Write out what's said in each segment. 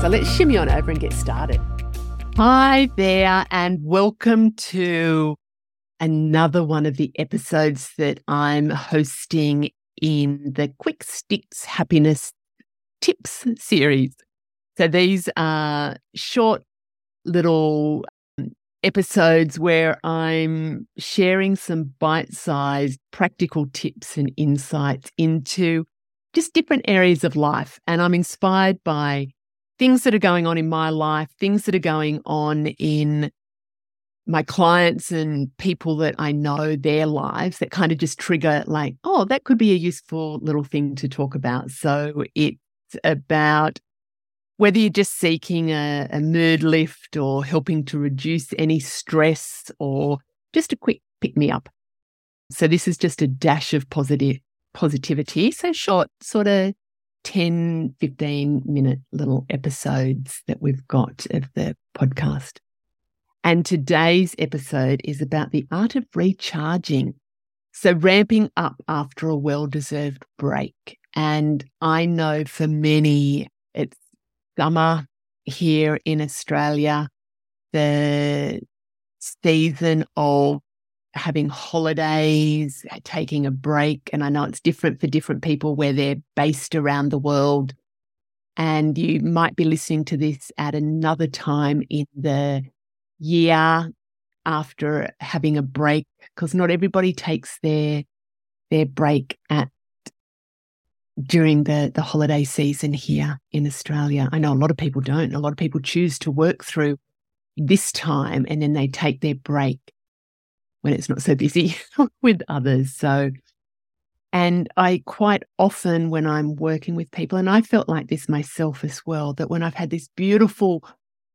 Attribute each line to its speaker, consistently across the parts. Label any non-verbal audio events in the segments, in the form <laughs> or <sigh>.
Speaker 1: So let's shimmy on over and get started. Hi there, and welcome to another one of the episodes that I'm hosting in the Quick Sticks Happiness Tips series. So these are short little um, episodes where I'm sharing some bite sized practical tips and insights into just different areas of life. And I'm inspired by things that are going on in my life, things that are going on in my clients and people that I know their lives that kind of just trigger like, oh, that could be a useful little thing to talk about. So it's about whether you're just seeking a, a mood lift or helping to reduce any stress or just a quick pick me up. So this is just a dash of positive positivity. So short, sort of 10, 15 minute little episodes that we've got of the podcast. And today's episode is about the art of recharging. So, ramping up after a well deserved break. And I know for many, it's summer here in Australia, the season of having holidays, uh, taking a break. And I know it's different for different people where they're based around the world. And you might be listening to this at another time in the year after having a break, because not everybody takes their their break at during the the holiday season here in Australia. I know a lot of people don't. A lot of people choose to work through this time and then they take their break when it's not so busy <laughs> with others. So, and I quite often, when I'm working with people, and I felt like this myself as well, that when I've had this beautiful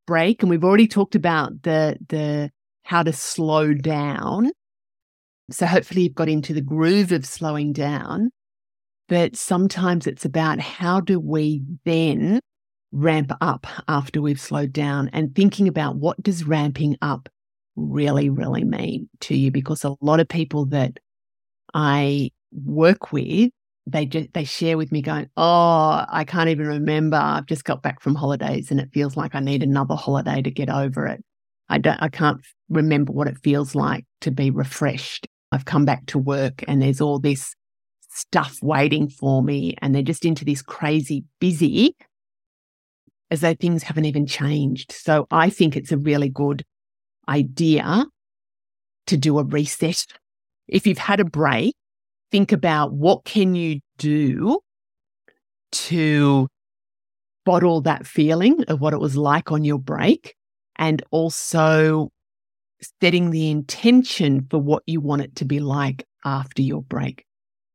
Speaker 1: break, and we've already talked about the the how to slow down. So hopefully you've got into the groove of slowing down. But sometimes it's about how do we then ramp up after we've slowed down and thinking about what does ramping up really, really mean to you because a lot of people that I work with, they just, they share with me going, Oh, I can't even remember. I've just got back from holidays and it feels like I need another holiday to get over it. I don't, I can't remember what it feels like to be refreshed. I've come back to work and there's all this stuff waiting for me and they're just into this crazy busy as though things haven't even changed. So I think it's a really good idea to do a reset. If you've had a break, think about what can you do to bottle that feeling of what it was like on your break and also setting the intention for what you want it to be like after your break.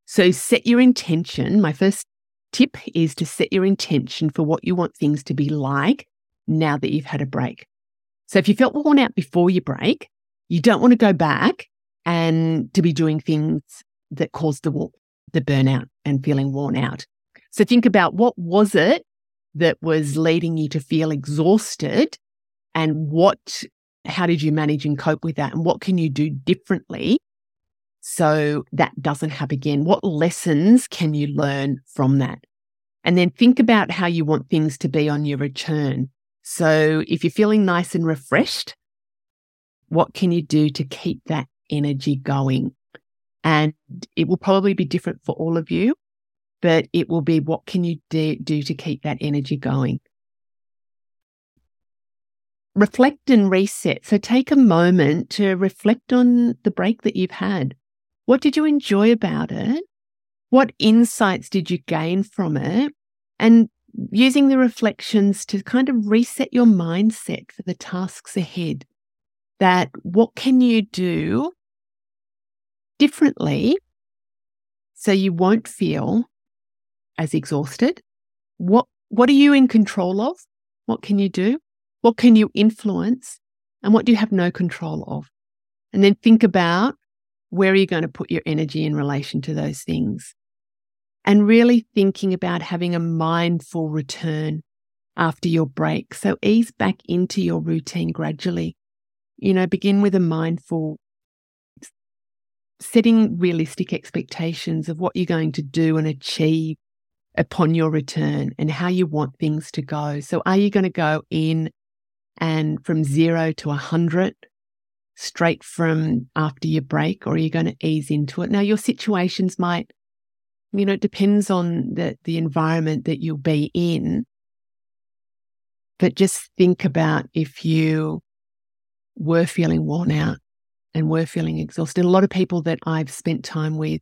Speaker 1: So set your intention. My first tip is to set your intention for what you want things to be like now that you've had a break. So if you felt worn out before your break, you don't want to go back and to be doing things that caused the the burnout and feeling worn out. So think about what was it that was leading you to feel exhausted and what how did you manage and cope with that and what can you do differently so that doesn't happen again? What lessons can you learn from that? And then think about how you want things to be on your return. So if you're feeling nice and refreshed, what can you do to keep that energy going? And it will probably be different for all of you, but it will be what can you do, do to keep that energy going? reflect and reset. So take a moment to reflect on the break that you've had. What did you enjoy about it? What insights did you gain from it? And using the reflections to kind of reset your mindset for the tasks ahead. That what can you do differently so you won't feel as exhausted? What what are you in control of? What can you do? What can you influence? And what do you have no control of? And then think about where are you going to put your energy in relation to those things? And really thinking about having a mindful return after your break. So ease back into your routine gradually. You know, begin with a mindful setting realistic expectations of what you're going to do and achieve upon your return and how you want things to go. So, are you going to go in and from zero to a 100 straight from after your break, or are you going to ease into it? Now, your situations might, you know, it depends on the, the environment that you'll be in. But just think about if you were feeling worn out and were feeling exhausted. A lot of people that I've spent time with,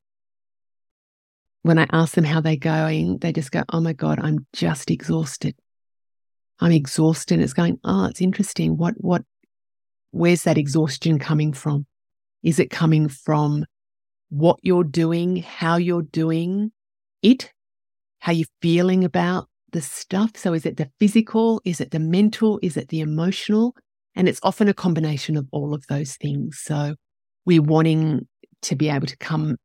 Speaker 1: when I ask them how they're going, they just go, Oh my God, I'm just exhausted. I'm exhausted. It's going, Oh, it's interesting. What, what, where's that exhaustion coming from? Is it coming from what you're doing, how you're doing it, how you're feeling about the stuff? So is it the physical? Is it the mental? Is it the emotional? And it's often a combination of all of those things. So we're wanting to be able to come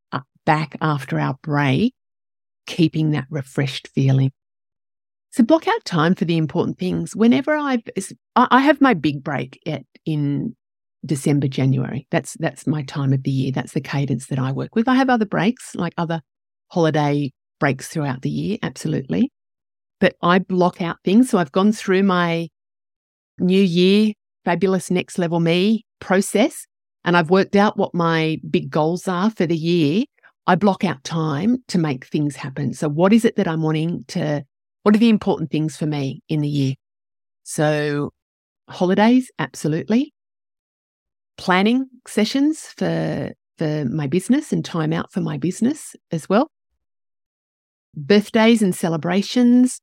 Speaker 1: back after our break, keeping that refreshed feeling. So block out time for the important things. Whenever I've, I have my big break at in December, January. That's that's my time of the year. That's the cadence that I work with. I have other breaks, like other holiday breaks throughout the year, absolutely. But I block out things. So I've gone through my new year fabulous next level me process and I've worked out what my big goals are for the year, I block out time to make things happen. So, what is it that I'm wanting to, what are the important things for me in the year? So, holidays, absolutely. Planning sessions for, for my business and time out for my business as well. Birthdays and celebrations,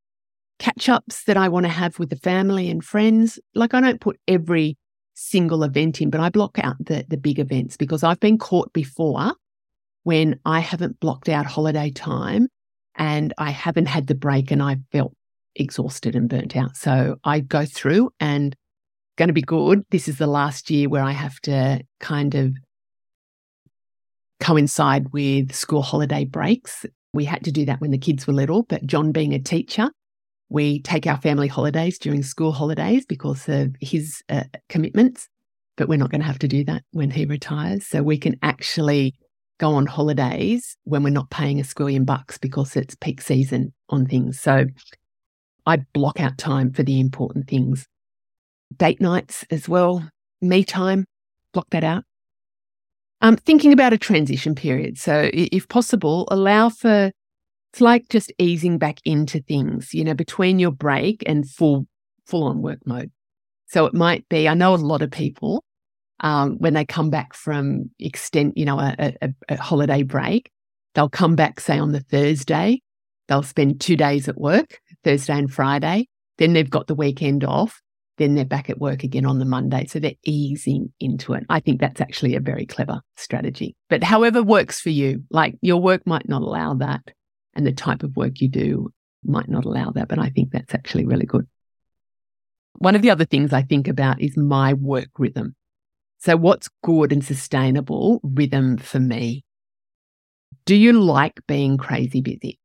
Speaker 1: catch ups that I want to have with the family and friends. Like I don't put every single event in, but I block out the, the big events because I've been caught before when I haven't blocked out holiday time and I haven't had the break and I felt exhausted and burnt out. So I go through and going to be good. This is the last year where I have to kind of coincide with school holiday breaks. We had to do that when the kids were little, but John being a teacher, we take our family holidays during school holidays because of his uh, commitments, but we're not going to have to do that when he retires. So we can actually go on holidays when we're not paying a squillion bucks because it's peak season on things. So I block out time for the important things. Date nights as well, me time, block that out. Um, thinking about a transition period. So, if possible, allow for it's like just easing back into things, you know, between your break and full full on work mode. So it might be, I know a lot of people um, when they come back from extent, you know, a, a, a holiday break, they'll come back, say on the Thursday, they'll spend two days at work, Thursday and Friday. Then they've got the weekend off. Then they're back at work again on the Monday. So they're easing into it. I think that's actually a very clever strategy. But however works for you, like your work might not allow that and the type of work you do might not allow that. But I think that's actually really good. One of the other things I think about is my work rhythm. So, what's good and sustainable rhythm for me? Do you like being crazy busy?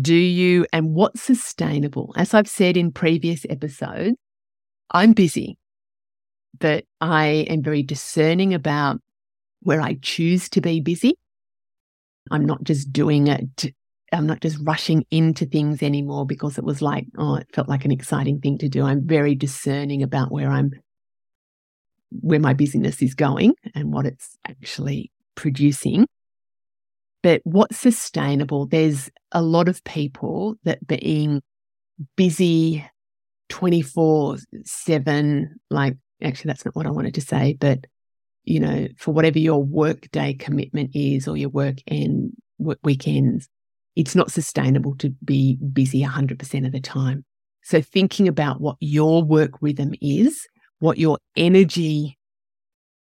Speaker 1: Do you, and what's sustainable? As I've said in previous episodes, I'm busy, but I am very discerning about where I choose to be busy. I'm not just doing it I'm not just rushing into things anymore because it was like, oh, it felt like an exciting thing to do. I'm very discerning about where I'm, where my busyness is going and what it's actually producing. But what's sustainable? There's a lot of people that being busy 24 7, like, actually, that's not what I wanted to say, but, you know, for whatever your work day commitment is or your work and weekends, it's not sustainable to be busy 100% of the time. So, thinking about what your work rhythm is, what your energy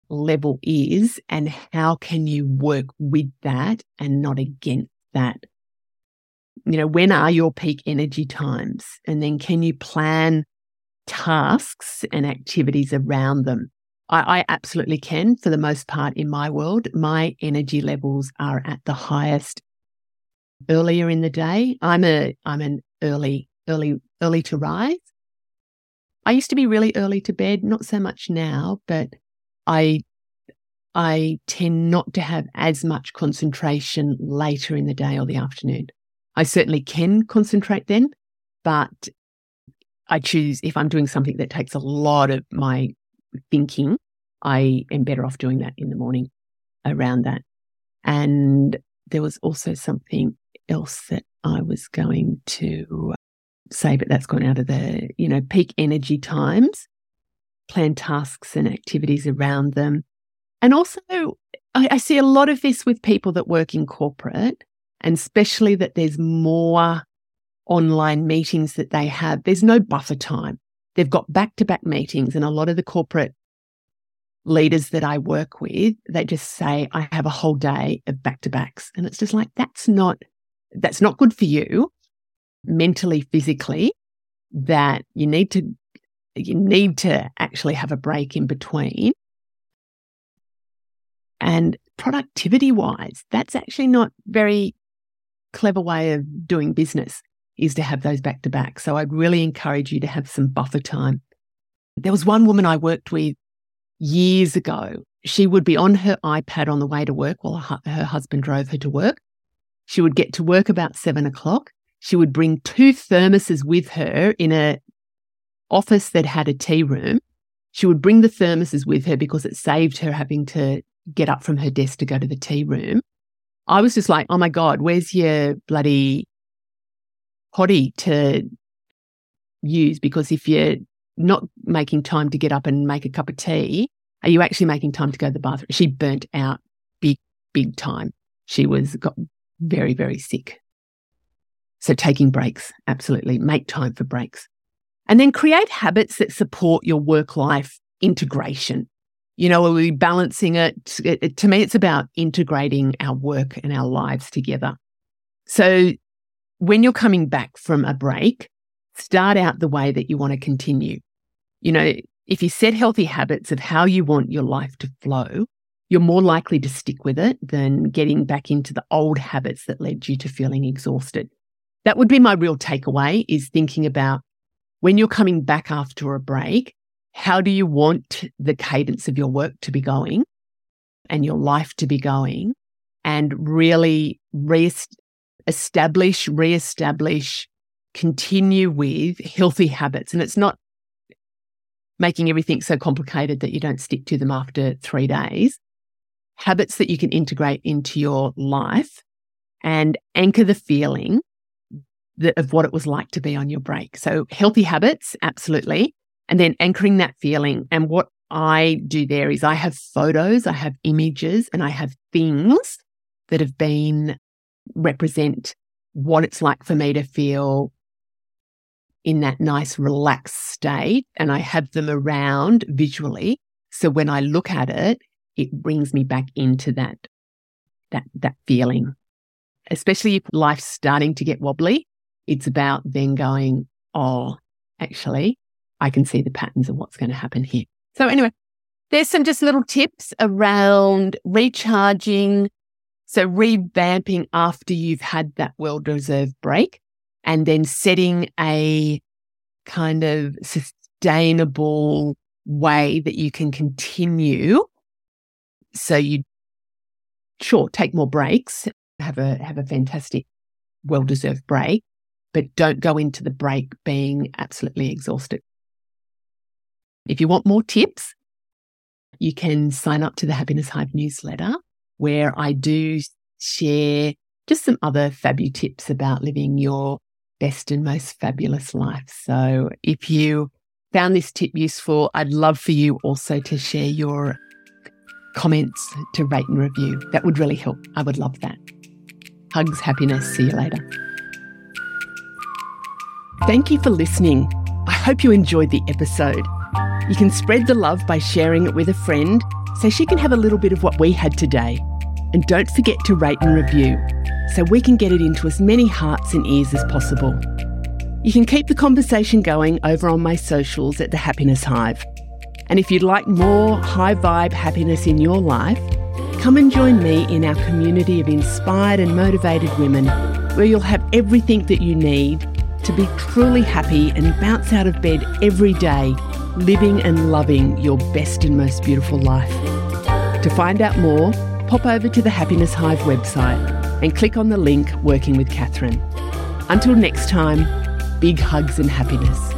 Speaker 1: level is, and how can you work with that and not against that. You know, when are your peak energy times? And then can you plan tasks and activities around them? I, I absolutely can for the most part in my world. My energy levels are at the highest earlier in the day. I'm a I'm an early early early to rise. I used to be really early to bed, not so much now, but I I tend not to have as much concentration later in the day or the afternoon. I certainly can concentrate then, but I choose if I'm doing something that takes a lot of my thinking, I am better off doing that in the morning around that. And there was also something else that I was going to say, but that's gone out of the, you know, peak energy times, plan tasks and activities around them. And also, I, I see a lot of this with people that work in corporate, and especially that there's more online meetings that they have. There's no buffer time. They've got back to back meetings, and a lot of the corporate leaders that I work with, they just say, I have a whole day of back to backs. And it's just like, that's not, that's not good for you mentally, physically, that you need to, you need to actually have a break in between. And productivity wise, that's actually not very clever way of doing business is to have those back to back. So I'd really encourage you to have some buffer time. There was one woman I worked with years ago. She would be on her iPad on the way to work while her husband drove her to work. She would get to work about seven o'clock. She would bring two thermoses with her in a office that had a tea room. She would bring the thermoses with her because it saved her having to get up from her desk to go to the tea room. I was just like, oh my God, where's your bloody potty to use? Because if you're not making time to get up and make a cup of tea, are you actually making time to go to the bathroom? She burnt out big, big time. She was got very, very sick. So taking breaks, absolutely. Make time for breaks. And then create habits that support your work life integration. You know, are we balancing it? it? it? To me, it's about integrating our work and our lives together. So when you're coming back from a break, start out the way that you want to continue. You know, if you set healthy habits of how you want your life to flow, you're more likely to stick with it than getting back into the old habits that led you to feeling exhausted. That would be my real takeaway is thinking about when you're coming back after a break, how do you want the cadence of your work to be going and your life to be going and really re-establish, re-establish, continue with healthy habits. And it's not making everything so complicated that you don't stick to them after three days. Habits that you can integrate into your life and anchor the feeling that, of what it was like to be on your break. So healthy habits, absolutely and then anchoring that feeling. And what I do there is I have photos, I have images, and I have things that have been represent what it's like for me to feel in that nice relaxed state. And I have them around visually. So when I look at it, it brings me back into that, that, that feeling. Especially if life's starting to get wobbly, it's about then going, oh, actually, I can see the patterns of what's going to happen here. So anyway, there's some just little tips around recharging. So revamping after you've had that well deserved break and then setting a kind of sustainable way that you can continue. So you sure take more breaks, have a have a fantastic, well deserved break, but don't go into the break being absolutely exhausted. If you want more tips, you can sign up to the Happiness Hive newsletter where I do share just some other fabulous tips about living your best and most fabulous life. So if you found this tip useful, I'd love for you also to share your comments, to rate and review. That would really help. I would love that. Hugs, happiness. See you later. Thank you for listening. I hope you enjoyed the episode. You can spread the love by sharing it with a friend so she can have a little bit of what we had today. And don't forget to rate and review so we can get it into as many hearts and ears as possible. You can keep the conversation going over on my socials at The Happiness Hive. And if you'd like more high vibe happiness in your life, come and join me in our community of inspired and motivated women where you'll have everything that you need to be truly happy and bounce out of bed every day, living and loving your best and most beautiful life. To find out more, pop over to the Happiness Hive website and click on the link Working with Catherine. Until next time, big hugs and happiness.